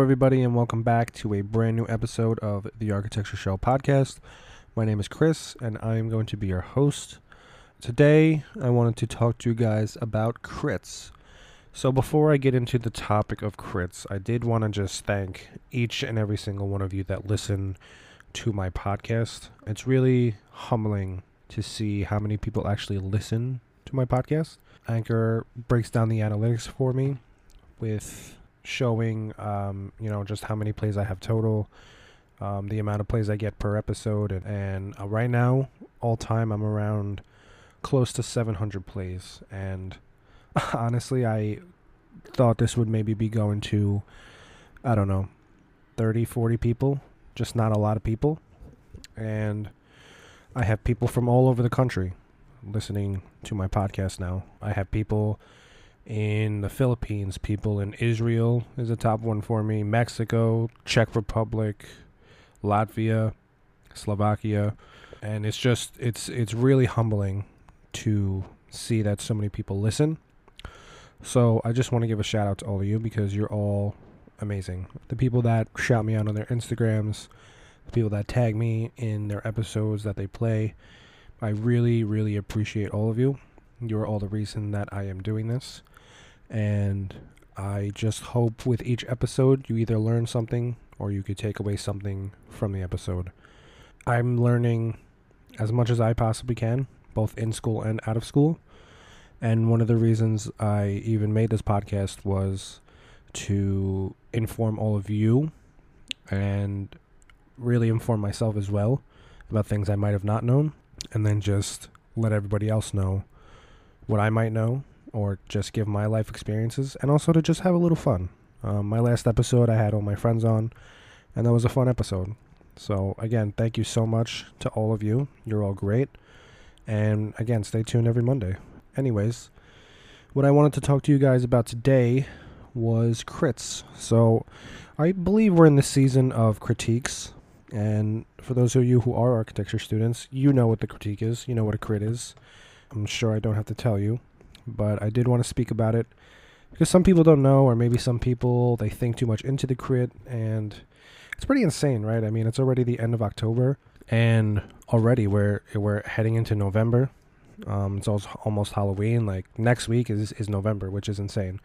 Everybody, and welcome back to a brand new episode of the Architecture Show podcast. My name is Chris, and I am going to be your host. Today, I wanted to talk to you guys about crits. So, before I get into the topic of crits, I did want to just thank each and every single one of you that listen to my podcast. It's really humbling to see how many people actually listen to my podcast. Anchor breaks down the analytics for me with showing um, you know just how many plays I have total, um, the amount of plays I get per episode, and, and uh, right now all time I'm around close to 700 plays, and honestly I thought this would maybe be going to I don't know 30 40 people, just not a lot of people, and I have people from all over the country listening to my podcast now. I have people in the Philippines, people in Israel is a top one for me, Mexico, Czech Republic, Latvia, Slovakia, and it's just it's it's really humbling to see that so many people listen. So I just want to give a shout out to all of you because you're all amazing. The people that shout me out on their Instagrams, the people that tag me in their episodes that they play, I really really appreciate all of you. You're all the reason that I am doing this. And I just hope with each episode you either learn something or you could take away something from the episode. I'm learning as much as I possibly can, both in school and out of school. And one of the reasons I even made this podcast was to inform all of you and really inform myself as well about things I might have not known, and then just let everybody else know what I might know or just give my life experiences and also to just have a little fun. Um, my last episode, I had all my friends on, and that was a fun episode. So, again, thank you so much to all of you. You're all great. And again, stay tuned every Monday. Anyways, what I wanted to talk to you guys about today was crits. So, I believe we're in the season of critiques. And for those of you who are architecture students, you know what the critique is, you know what a crit is. I'm sure I don't have to tell you but I did want to speak about it because some people don't know, or maybe some people they think too much into the crit, and it's pretty insane, right? I mean, it's already the end of October, and already we're we're heading into November. Um, it's almost Halloween. Like next week is is November, which is insane.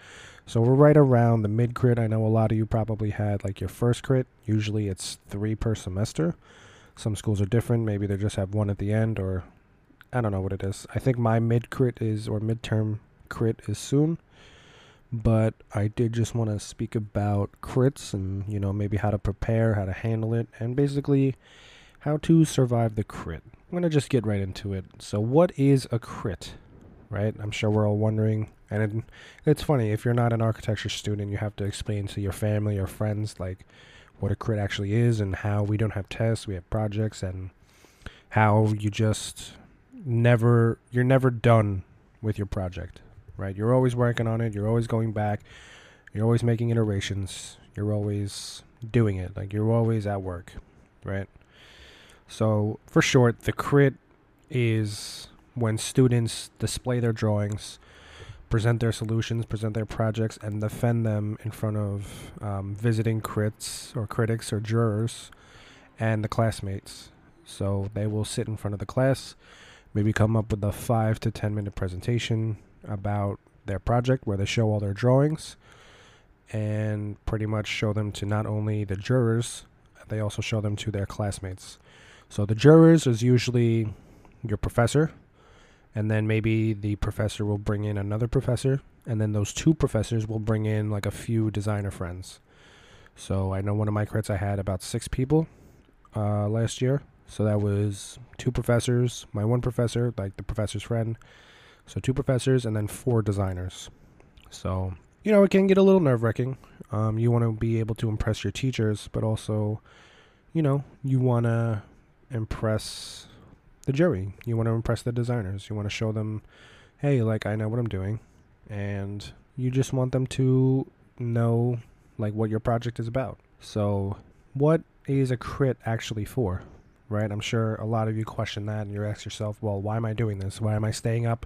So we're right around the mid crit. I know a lot of you probably had like your first crit. Usually it's three per semester. Some schools are different. Maybe they just have one at the end, or I don't know what it is. I think my mid crit is or midterm crit is soon. But I did just want to speak about crits and you know maybe how to prepare, how to handle it, and basically how to survive the crit. I'm gonna just get right into it. So, what is a crit? Right? I'm sure we're all wondering. And it, it's funny if you're not an architecture student, you have to explain to your family or friends like what a crit actually is and how we don't have tests, we have projects, and how you just never you're never done with your project, right? You're always working on it. You're always going back. You're always making iterations. You're always doing it. Like you're always at work, right? So, for short, the crit is when students display their drawings, present their solutions, present their projects, and defend them in front of um, visiting crits or critics or jurors and the classmates. So they will sit in front of the class, maybe come up with a five to ten minute presentation about their project where they show all their drawings and pretty much show them to not only the jurors, they also show them to their classmates. So the jurors is usually your professor, and then maybe the professor will bring in another professor, and then those two professors will bring in like a few designer friends. So I know one of my crits I had about six people uh, last year, so that was two professors, my one professor, like the professor's friend. So two professors and then four designers. So, you know, it can get a little nerve wracking. Um, you want to be able to impress your teachers, but also, you know, you want to impress the jury. You want to impress the designers. You want to show them, hey, like, I know what I'm doing. And you just want them to know, like, what your project is about. So, what is a crit actually for? Right? I'm sure a lot of you question that and you ask yourself, well, why am I doing this? Why am I staying up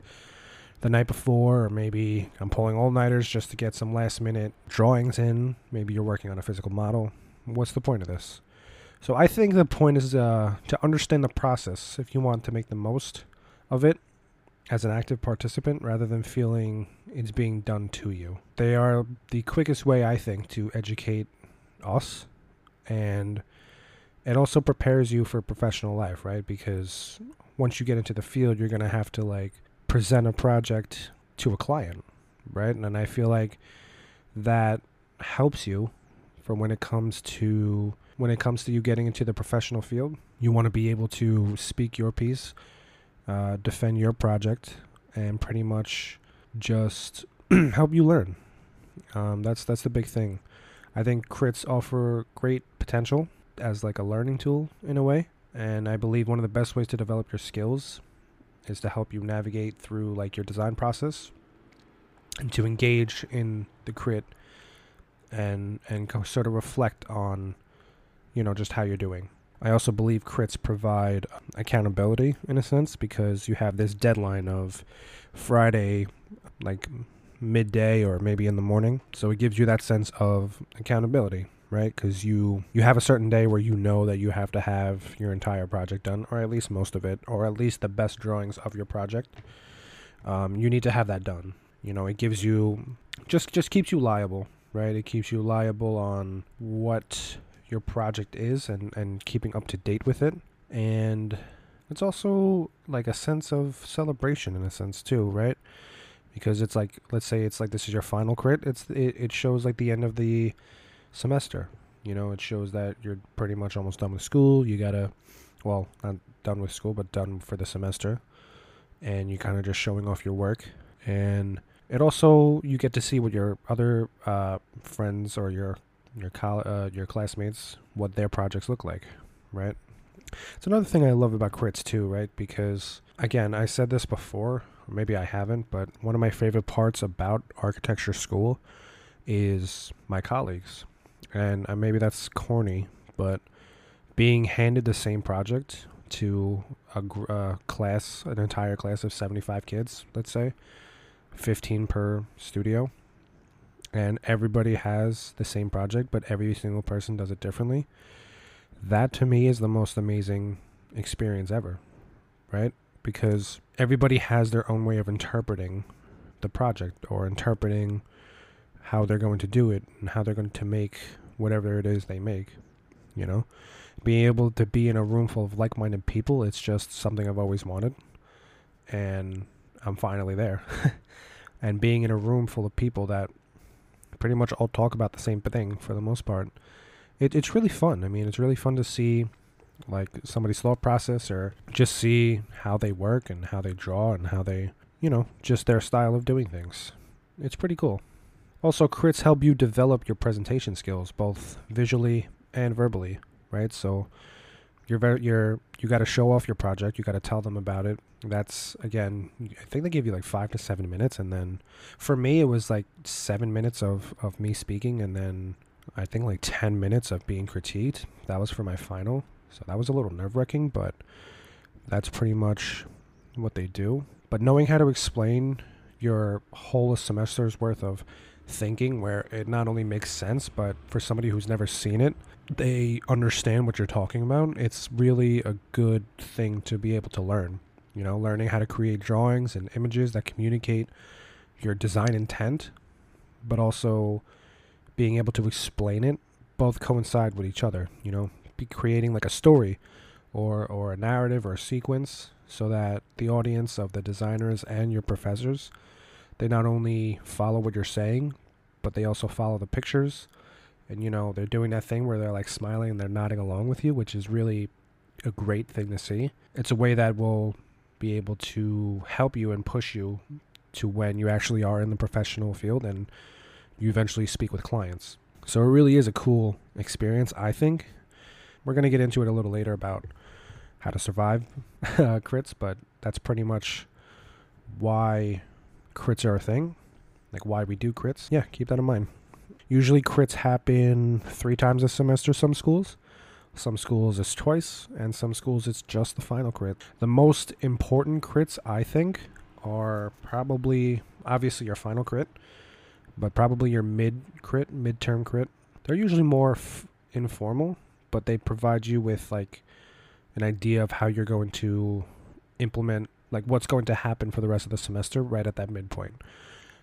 the night before, or maybe I'm pulling all nighters just to get some last minute drawings in. Maybe you're working on a physical model. What's the point of this? So I think the point is uh, to understand the process if you want to make the most of it as an active participant rather than feeling it's being done to you. They are the quickest way, I think, to educate us and it also prepares you for professional life, right? Because once you get into the field, you're going to have to like present a project to a client, right? And I feel like that helps you from when it comes to when it comes to you getting into the professional field. You want to be able to speak your piece, uh, defend your project, and pretty much just help you learn. Um, that's that's the big thing. I think crits offer great potential as like a learning tool in a way, and I believe one of the best ways to develop your skills is to help you navigate through like your design process and to engage in the crit and and sort of reflect on you know just how you're doing. I also believe crits provide accountability in a sense because you have this deadline of Friday like midday or maybe in the morning. So it gives you that sense of accountability, right? Because you you have a certain day where you know that you have to have your entire project done, or at least most of it, or at least the best drawings of your project. Um, you need to have that done. You know, it gives you just just keeps you liable, right? It keeps you liable on what your project is and and keeping up to date with it, and it's also like a sense of celebration in a sense too, right? because it's like let's say it's like this is your final crit it's it, it shows like the end of the semester. You know it shows that you're pretty much almost done with school. You gotta well not done with school but done for the semester. And you're kind of just showing off your work. And it also you get to see what your other uh, friends or your your col- uh, your classmates what their projects look like right? It's another thing i love about crits too right? Because again i said this before or maybe I haven't, but one of my favorite parts about architecture school is my colleagues. And uh, maybe that's corny, but being handed the same project to a gr- uh, class, an entire class of 75 kids, let's say, 15 per studio, and everybody has the same project, but every single person does it differently. That to me is the most amazing experience ever, right? because everybody has their own way of interpreting the project or interpreting how they're going to do it and how they're going to make whatever it is they make. You know, being able to be in a room full of like minded people, it's just something I've always wanted. And I'm finally there. and being in a room full of people that pretty much all talk about the same thing for the most part, it, it's really fun. I mean, it's really fun to see like somebody's thought process or just see how they work and how they draw and how they, you know, just their style of doing things. It's pretty cool. Also, crits help you develop your presentation skills, both visually and verbally, right? So you're very, you're, you got to show off your project. You got to tell them about it. That's again, I think they give you like five to seven minutes, and then for me, it was like seven minutes of of me speaking, and then I think like ten minutes of being critiqued. That was for my final, so that was a little nerve wracking, but that's pretty much what they do. But knowing how to explain your whole semester's worth of thinking, where it not only makes sense, but for somebody who's never seen it, they understand what you're talking about. It's really a good thing to be able to learn. You know, learning how to create drawings and images that communicate your design intent, but also being able to explain it both coincide with each other. You know, be creating like a story or or a narrative or a sequence so that the audience of the designers and your professors they not only follow what you're saying but they also follow the pictures. And you know they're doing that thing where they're like smiling and they're nodding along with you which is really a great thing to see. It's a way that will be able to help you and push you to when you actually are in the professional field and you eventually speak with clients. So it really is a cool experience i think. We're going to get into it a little later about how to survive uh, crits, but that's pretty much why crits are a thing, like why we do crits. Yeah, keep that in mind. Usually crits happen three times a semester, some schools. Some schools it's twice, and some schools it's just the final crit. The most important crits, I think, are probably obviously your final crit, but probably your mid crit, midterm crit. They're usually more f- informal, but they provide you with like an idea of how you're going to implement like what's going to happen for the rest of the semester right at that midpoint.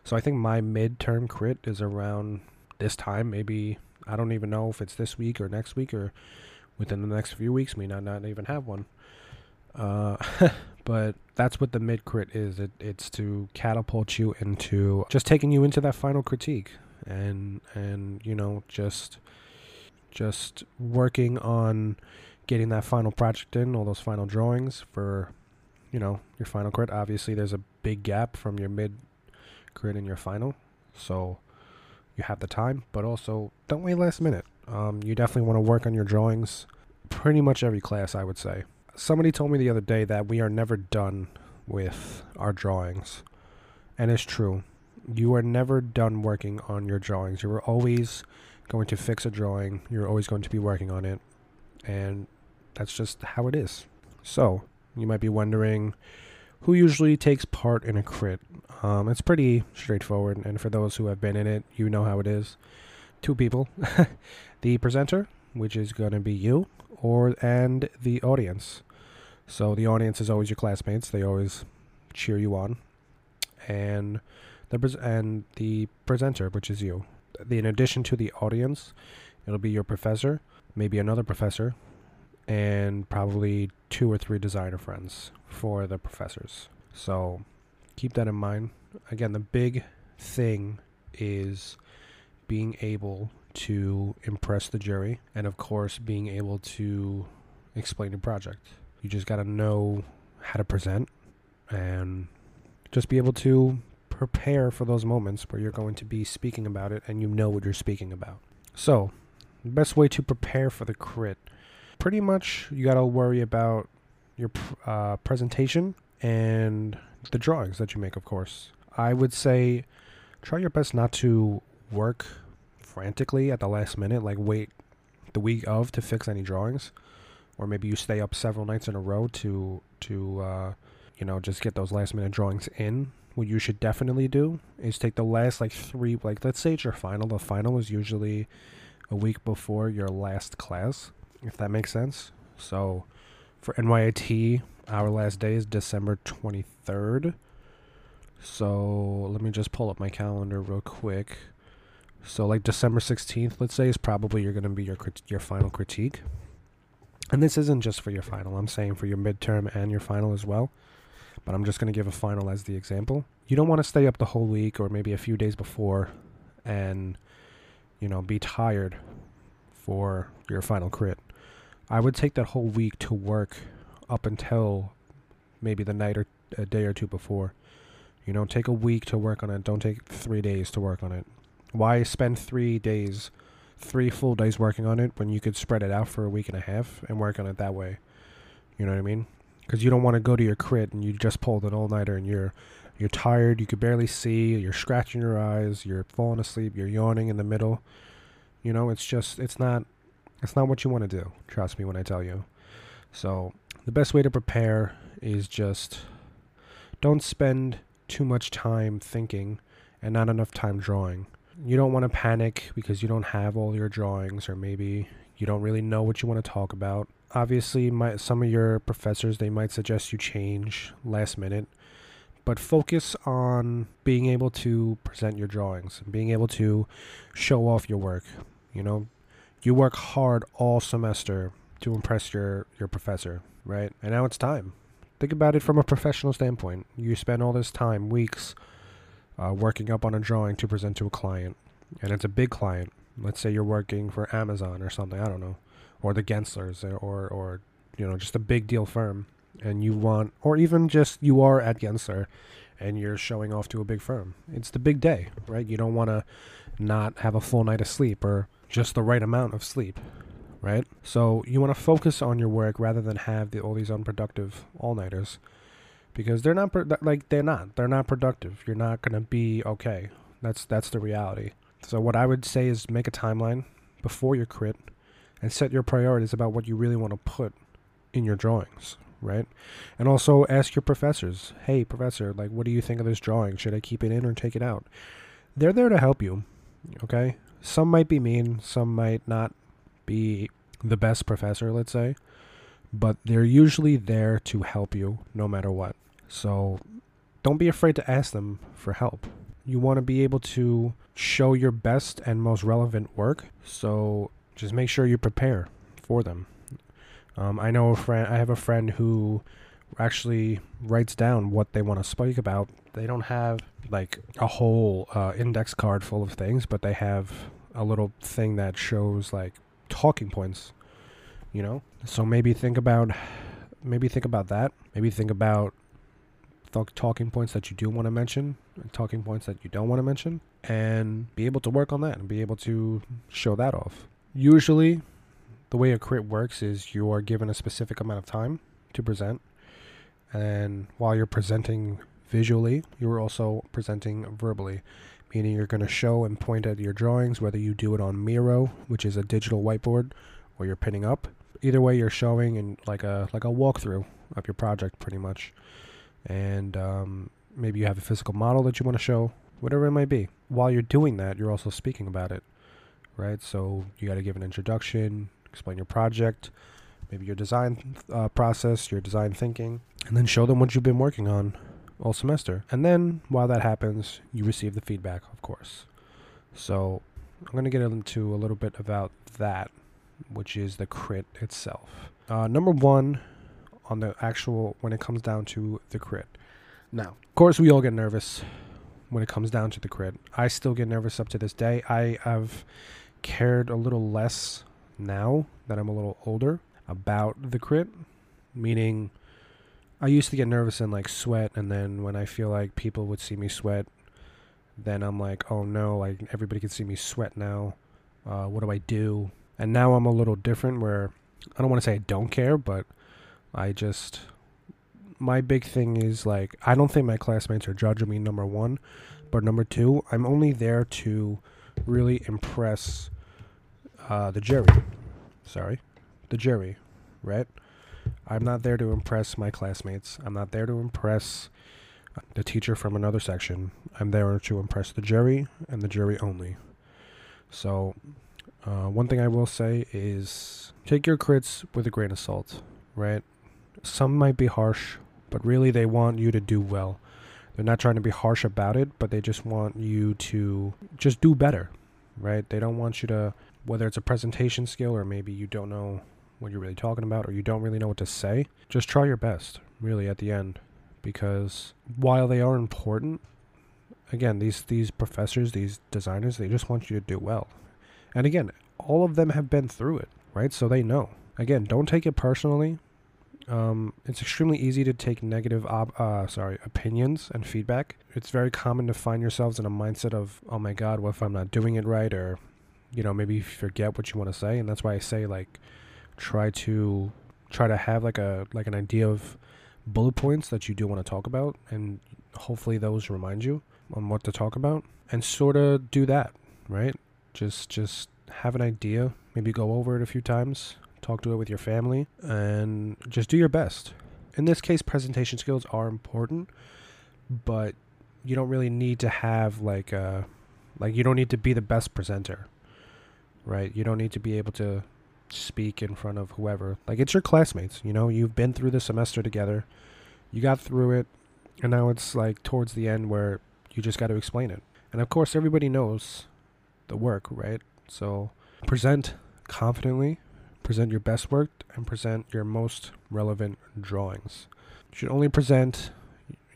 So I think my midterm crit is around this time, maybe I don't even know if it's this week or next week or within the next few weeks, may not not even have one. Uh, but that's what the mid crit is. It, it's to catapult you into just taking you into that final critique and and you know just just working on getting that final project in, all those final drawings for you know your final crit. Obviously, there's a big gap from your mid crit and your final, so you have the time. But also, don't wait last minute. Um, you definitely want to work on your drawings. Pretty much every class, I would say. Somebody told me the other day that we are never done with our drawings, and it's true. You are never done working on your drawings. You are always going to fix a drawing. You're always going to be working on it, and that's just how it is. So, you might be wondering who usually takes part in a crit. Um, it's pretty straightforward, and for those who have been in it, you know how it is. Two people the presenter, which is going to be you, or and the audience. So the audience is always your classmates. They always cheer you on, and the pres- and the presenter, which is you. In addition to the audience, it'll be your professor, maybe another professor, and probably two or three designer friends for the professors. So keep that in mind. Again, the big thing is being able to impress the jury and, of course, being able to explain your project. You just got to know how to present and just be able to prepare for those moments where you're going to be speaking about it and you know what you're speaking about. So, the best way to prepare for the crit pretty much you got to worry about your uh, presentation and the drawings that you make, of course. I would say try your best not to work frantically at the last minute, like wait the week of to fix any drawings, or maybe you stay up several nights in a row to to uh, you know just get those last minute drawings in. What you should definitely do is take the last like three, like let's say it's your final. The final is usually a week before your last class if that makes sense. So for NYIT, our last day is December 23rd. So let me just pull up my calendar real quick. So like December 16th, let's say, is probably you're going to be your crit- your final critique. And this isn't just for your final. I'm saying for your midterm and your final as well. But I'm just going to give a final as the example. You don't want to stay up the whole week or maybe a few days before and you know, be tired for your final crit. I would take that whole week to work up until maybe the night or a day or two before. You know, take a week to work on it. Don't take three days to work on it. Why spend three days, three full days working on it when you could spread it out for a week and a half and work on it that way? You know what I mean? Because you don't want to go to your crit and you just pulled an all nighter and you're you're tired, you could barely see, you're scratching your eyes, you're falling asleep, you're yawning in the middle. You know, it's just it's not it's not what you want to do. Trust me when I tell you. So, the best way to prepare is just don't spend too much time thinking and not enough time drawing. You don't want to panic because you don't have all your drawings or maybe you don't really know what you want to talk about. Obviously, my, some of your professors they might suggest you change last minute, but focus on being able to present your drawings being able to show off your work. You know, you work hard all semester to impress your your professor, right? And now it's time. Think about it from a professional standpoint. You spend all this time, weeks, uh, working up on a drawing to present to a client, and it's a big client. Let's say you're working for Amazon or something. I don't know, or the Genslers, or or you know just a big deal firm, and you want, or even just you are at Gensler, and you're showing off to a big firm. It's the big day, right? You don't want to not have a full night of sleep or just the right amount of sleep, right? So you want to focus on your work rather than have the, all these unproductive all nighters because they're not pro- like they're not they're not productive. You're not gonna be okay. That's that's the reality. So what I would say is make a timeline before your crit and set your priorities about what you really want to put in your drawings, right? And also ask your professors, hey, professor, like, what do you think of this drawing? Should I keep it in or take it out? They're there to help you, okay? Some might be mean, some might not be the best professor, let's say, but they're usually there to help you no matter what. So don't be afraid to ask them for help. You want to be able to show your best and most relevant work, so just make sure you prepare for them. Um, I know a friend. I have a friend who actually writes down what they want to speak about. They don't have like a whole uh, index card full of things, but they have a little thing that shows like talking points. You know, so maybe think about maybe think about that. Maybe think about th- talking points that you do want to mention, talking points that you don't want to mention, and be able to work on that and be able to show that off. Usually, the way a crit works is you are given a specific amount of time to present, and while you're presenting visually, you're also presenting verbally, meaning you're going to show and point at your drawings, whether you do it on Miro, which is a digital whiteboard, or you're pinning up. Either way, you're showing in like a like a walkthrough of your project, pretty much, and um, maybe you have a physical model that you want to show, whatever it might be. While you're doing that, you're also speaking about it, right? So you got to give an introduction, explain your project, maybe your design uh, process, your design thinking, and then show them what you've been working on all semester. And then while that happens, you receive the feedback, of course. So I'm going to get into a little bit about that, which is the crit itself. Uh, number one on the actual, when it comes down to the crit. Now, of course, we all get nervous when it comes down to the crit. I still get nervous up to this day. I have cared a little less now that I'm a little older about the crit, meaning I used to get nervous and like sweat, and then when I feel like people would see me sweat, then I'm like, oh no, like everybody can see me sweat now. Uh, what do I do? And now I'm a little different where I don't want to say I don't care, but I just my big thing is like I don't think my classmates are judging me number one, but number two, I'm only there to really impress uh, the jury. Sorry, the jury, right? I'm not there to impress my classmates. I'm not there to impress the teacher from another section. I'm there to impress the jury and the jury only. So, uh, one thing I will say is take your crits with a grain of salt, right? Some might be harsh, but really they want you to do well. They're not trying to be harsh about it, but they just want you to just do better, right? They don't want you to whether it's a presentation skill or maybe you don't know what you're really talking about or you don't really know what to say, just try your best, really, at the end. Because while they are important, again, these, these professors, these designers, they just want you to do well. And again, all of them have been through it, right? So they know. Again, don't take it personally. Um, it's extremely easy to take negative, op- uh, sorry, opinions and feedback. It's very common to find yourselves in a mindset of, oh my God, what if I'm not doing it right? Or you know maybe forget what you want to say and that's why i say like try to try to have like a like an idea of bullet points that you do want to talk about and hopefully those remind you on what to talk about and sort of do that right just just have an idea maybe go over it a few times talk to it with your family and just do your best in this case presentation skills are important but you don't really need to have like a like you don't need to be the best presenter right? You don't need to be able to speak in front of whoever. Like it's your classmates, you know, you've been through the semester together. You got through it and now it's like towards the end where you just got to explain it. And of course everybody knows the work, right? So present confidently, present your best work and present your most relevant drawings. You should only present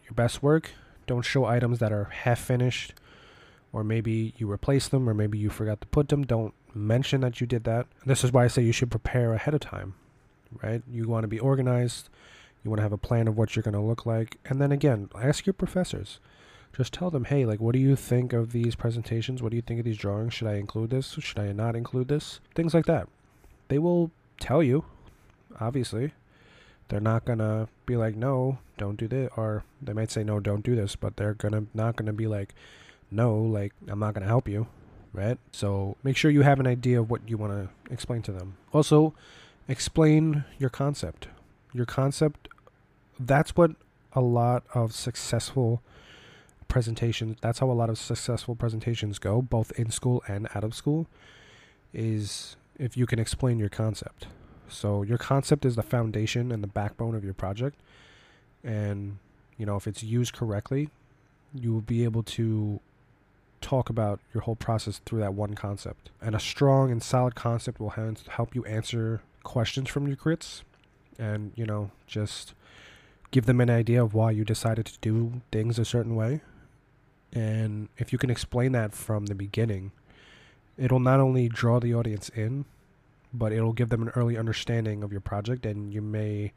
your best work. Don't show items that are half finished or maybe you replace them or maybe you forgot to put them. Don't mention that you did that. This is why I say you should prepare ahead of time, right? You want to be organized. You want to have a plan of what you're going to look like. And then again, ask your professors. Just tell them, hey, like, what do you think of these presentations? What do you think of these drawings? Should I include this? Should I not include this? Things like that. They will tell you, obviously. They're not going to be like, no, don't do this. Or they might say, no, don't do this. But they're to not going to be like, no, like, I'm not going to help you right? So make sure you have an idea of what you want to explain to them. Also, explain your concept. Your concept, that's what a lot of successful presentations, that's how a lot of successful presentations go, both in school and out of school, is if you can explain your concept. So your concept is the foundation and the backbone of your project. And, you know, if it's used correctly, you will be able to talk about your whole process through that one concept. And a strong and solid concept will help you answer questions from your crits and, you know, just give them an idea of why you decided to do things a certain way. And if you can explain that from the beginning, it'll not only draw the audience in, but it'll give them an early understanding of your project and you may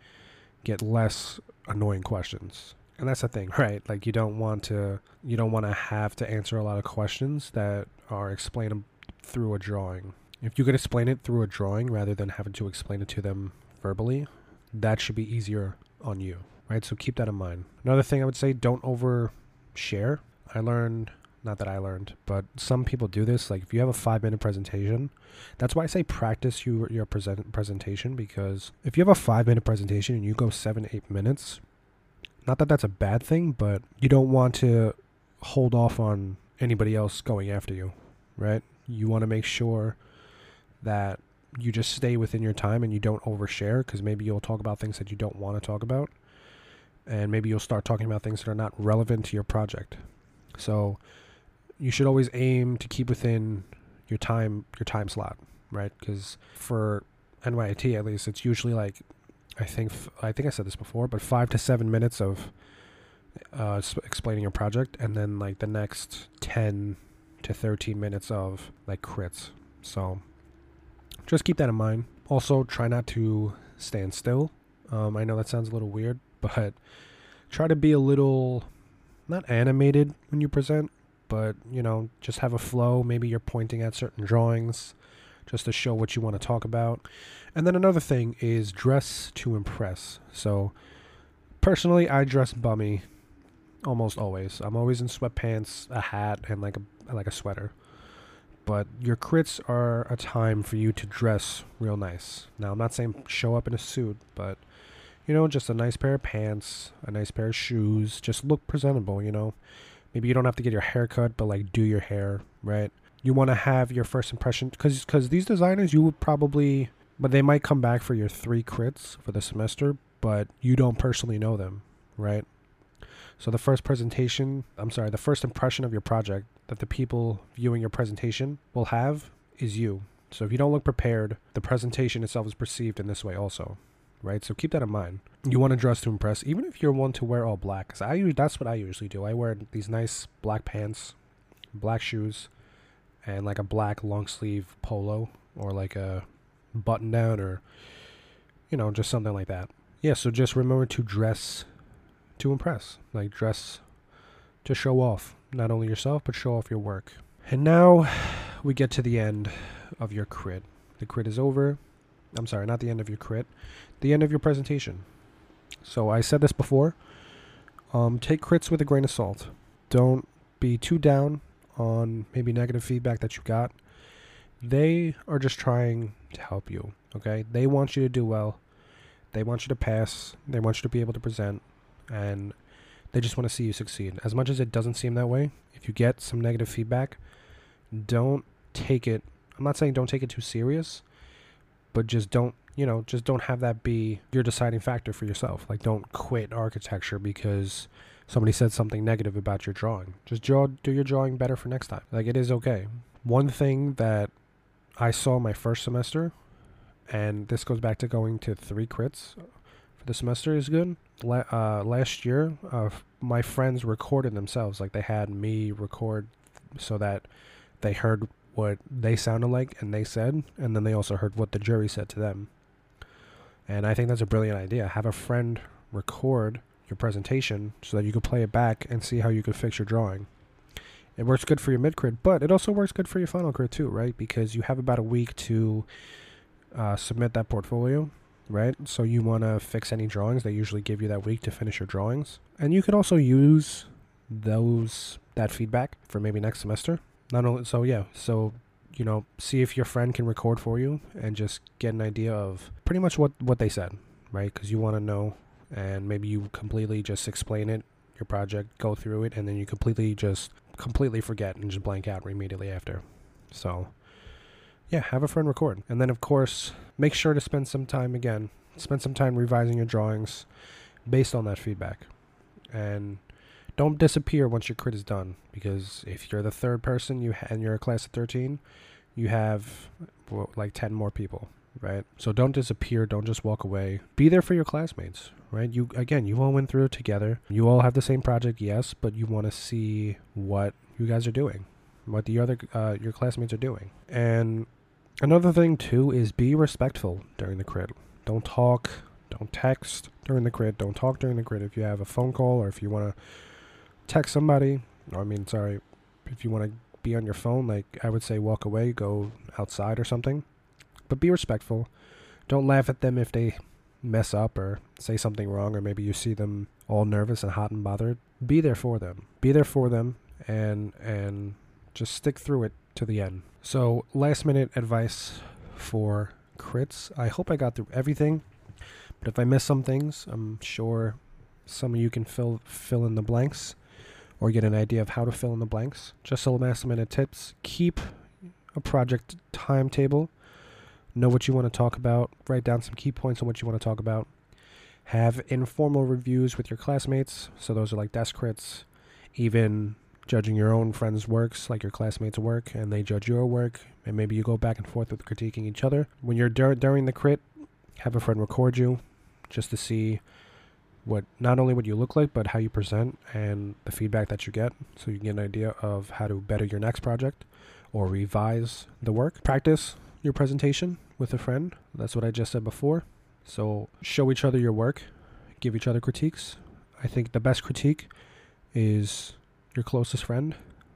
get less annoying questions and that's the thing right? Like you don't want to you don't want to have to answer a lot of questions that are explained through a drawing. If you could explain it through a drawing rather than having to explain it to them verbally that should be easier on you right? So keep that in mind. Another thing i would say don't over share i learned not that I learned, but some people do this. Like if you have a five minute presentation, that's why I say practice your your present presentation because if you have a five minute presentation and you go seven eight minutes, not that that's a bad thing, but you don't want to hold off on anybody else going after you, right? You want to make sure that you just stay within your time and you don't overshare because maybe you'll talk about things that you don't want to talk about, and maybe you'll start talking about things that are not relevant to your project. So you should always aim to keep within your time your time slot, right? Because for NYIT at least, it's usually like I think I think I said this before, but five to seven minutes of uh, explaining your project, and then like the next ten to thirteen minutes of like crits. So just keep that in mind. Also, try not to stand still. Um, I know that sounds a little weird, but try to be a little not animated when you present, but you know, just have a flow. Maybe you're pointing at certain drawings just to show what you want to talk about. And then another thing is dress to impress. So personally, I dress bummy almost always. I'm always in sweatpants, a hat, and like a like a sweater. But your crits are a time for you to dress real nice. Now, I'm not saying show up in a suit, but you know, just a nice pair of pants, a nice pair of shoes, just look presentable, you know. Maybe you don't have to get your hair cut, but like do your hair, right? You want to have your first impression because because these designers you would probably, but they might come back for your three crits for the semester, but you don't personally know them, right? So the first presentation, I'm sorry, the first impression of your project that the people viewing your presentation will have is you. So if you don't look prepared, the presentation itself is perceived in this way also right? So keep that in mind. You want to dress to impress, even if you're one to wear all black. Cause I that's what I usually do. I wear these nice black pants, black shoes, and like a black long sleeve polo or like a button down or you know just something like that. Yeah. So just remember to dress to impress, like dress to show off not only yourself but show off your work. And now we get to the end of your crit. The crit is over. I'm sorry, not the end of your crit, the end of your presentation. So I said this before. Um, take crits with a grain of salt. Don't be too down on maybe negative feedback that you got. They are just trying to help you. Okay, they want you to do well. They want you to pass. They want you to be able to present, and they just want to see you succeed. As much as it doesn't seem that way, if you get some negative feedback, don't take it. I'm not saying don't take it too serious, but just don't you know just don't have that be your deciding factor for yourself like don't quit architecture because somebody said something negative about your drawing. Just draw do your drawing better for next time. Like it is okay. One thing that i saw my first semester and this goes back to going to three crits for the semester is good. La- uh, last year uh, my friends recorded themselves. Like they had me record so that they heard what they sounded like and they said, and then they also heard what the jury said to them. And I think that's a brilliant idea. Have a friend record your presentation so that you could play it back and see how you could fix your drawing. It works good for your mid crit, but it also works good for your final crit too, right? Because you have about a week to uh, submit that portfolio, right? So you want to fix any drawings. They usually give you that week to finish your drawings, and you could also use those that feedback for maybe next semester not only so yeah so you know see if your friend can record for you and just get an idea of pretty much what what they said right? Because you want to know, and maybe you completely just explain it, your project, go through it, and then you completely just completely forget and just blank out immediately after. So, yeah, have a friend record. And then, of course, make sure to spend some time again, spend some time revising your drawings based on that feedback. And don't disappear once your crit is done because if you're the third person you ha- and you're a class of 13, you have like 10 more people, right? So don't disappear, don't just walk away. Be there for your classmates, right? You again, you all went through it together. You all have the same project, yes, but you want to see what you guys are doing, what the other uh, your classmates are doing. And another thing too is be respectful during the crit. Don't talk, don't text during the crit, don't talk during the crit if you have a phone call or if you want to text somebody, or I mean, sorry, if you want to be on your phone, like I would say walk away, go outside or something. But be respectful. Don't laugh at them if they mess up or say something wrong or maybe you see them all nervous and hot and bothered. Be there for them. Be there for them and and just stick through it to the end. So, last minute advice for crits. I hope I got through everything. But if I miss some things, I'm sure some of you can fill fill in the blanks or get an idea of how to fill in the blanks. Just some last minute tips. Keep a project timetable. Know what you want to talk about. Write down some key points on what you want to talk about. Have informal reviews with your classmates. So those are like desk crits, even judging your own friends' works, like your classmates' work, and they judge your work, and maybe you go back and forth with critiquing each other. When you're dur- during the crit, have a friend record you just to see what not only what you look like but how you present and the feedback that you get so you get an idea of how to better your next project or revise the work practice your presentation with a friend that's what i just said before so show each other your work give each other critiques i think the best critique is your closest friend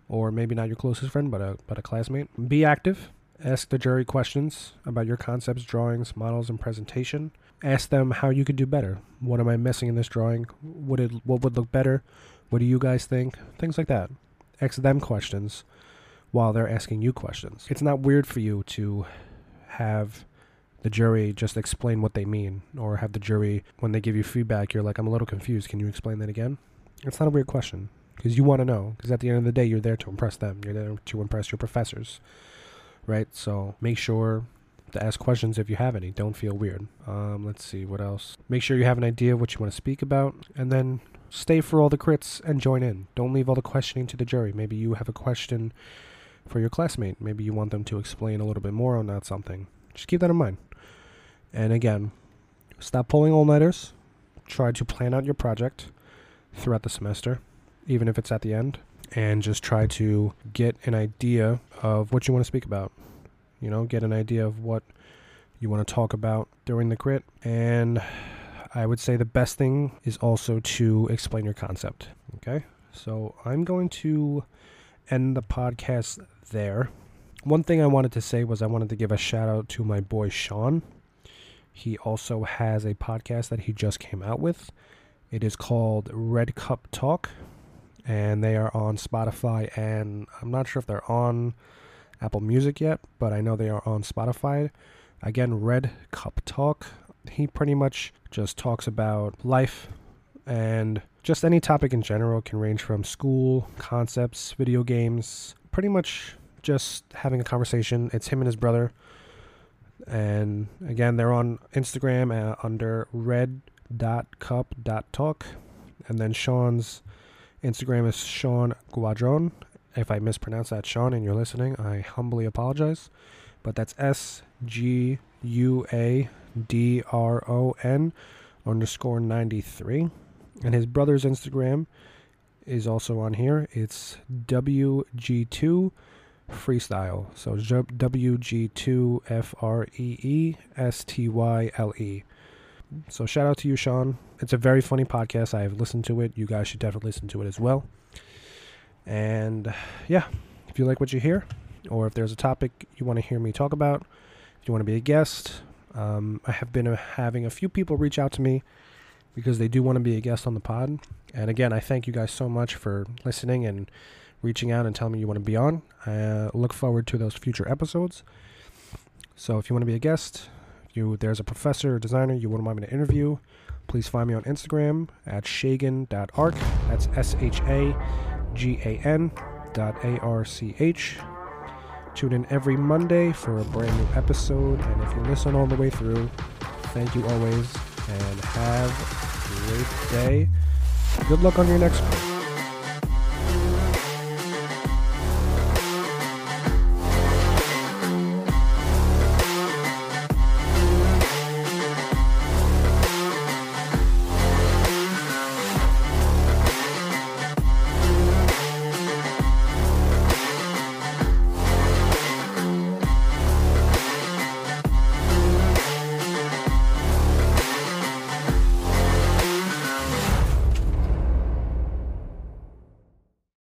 or maybe not your closest friend but a but a classmate be active ask the jury questions about your concepts drawings models and presentation ask them how you could do better. What am I missing in this drawing? Would it what would look better? What do you guys think? Things like that. Ask them questions while they're asking you questions. It's not weird for you to have the jury just explain what they mean or have the jury when they give you feedback you're like I'm a little confused. Can you explain that again? It's not a weird question because you want to know because at the end of the day you're there to impress them. You're there to impress your professors. Right? So make sure to ask questions if you have any. Don't feel weird. Um, let's see what else. Make sure you have an idea of what you want to speak about, and then stay for all the crits and join in. Don't leave all the questioning to the jury. Maybe you have a question for your classmate. Maybe you want them to explain a little bit more on that something. Just keep that in mind. And again, stop pulling all nighters. Try to plan out your project throughout the semester, even if it's at the end, and just try to get an idea of what you want to speak about you know, get an idea of what you want to talk about during the crit. And I would say the best thing is also to explain your concept. Okay. So I'm going to end the podcast there. One thing I wanted to say was I wanted to give a shout out to my boy Sean. He also has a podcast that he just came out with. It is called Red Cup Talk, and they are on Spotify. And I'm not sure if they're on Apple Music yet, but I know they are on Spotify. Again, Red Cup Talk. He pretty much just talks about life and just any topic in general. Can range from school, concepts, video games, pretty much just having a conversation. It's him and his brother. And again, they're on Instagram uh, under red.cup.talk. And then Sean's Instagram is Sean Guadron, if I mispronounce that, Sean, and you're listening, I humbly apologize. But that's S G U A D R O N underscore 93. And his brother's Instagram is also on here. It's WG2 Freestyle. So WG2 F R E E S T Y L E. So shout out to you, Sean. It's a very funny podcast. I've listened to it. You guys should definitely listen to it as well. And yeah, if you like what you hear, or if there's a topic you want to hear me talk about, if you want to be a guest, um, I have been uh, having a few people reach out to me because they do want to be a guest on the pod. And again, I thank you guys so much for listening and reaching out and telling me you want to be on. I uh, look forward to those future episodes. So if you want to be a guest, if you there's a professor or designer you mind me to interview, please find me on Instagram at shagan.arch. That's S H A G A N dot A R C H. Tune in every Monday for a brand new episode. And if you listen all the way through, thank you always and have a great day. Good luck on your next one.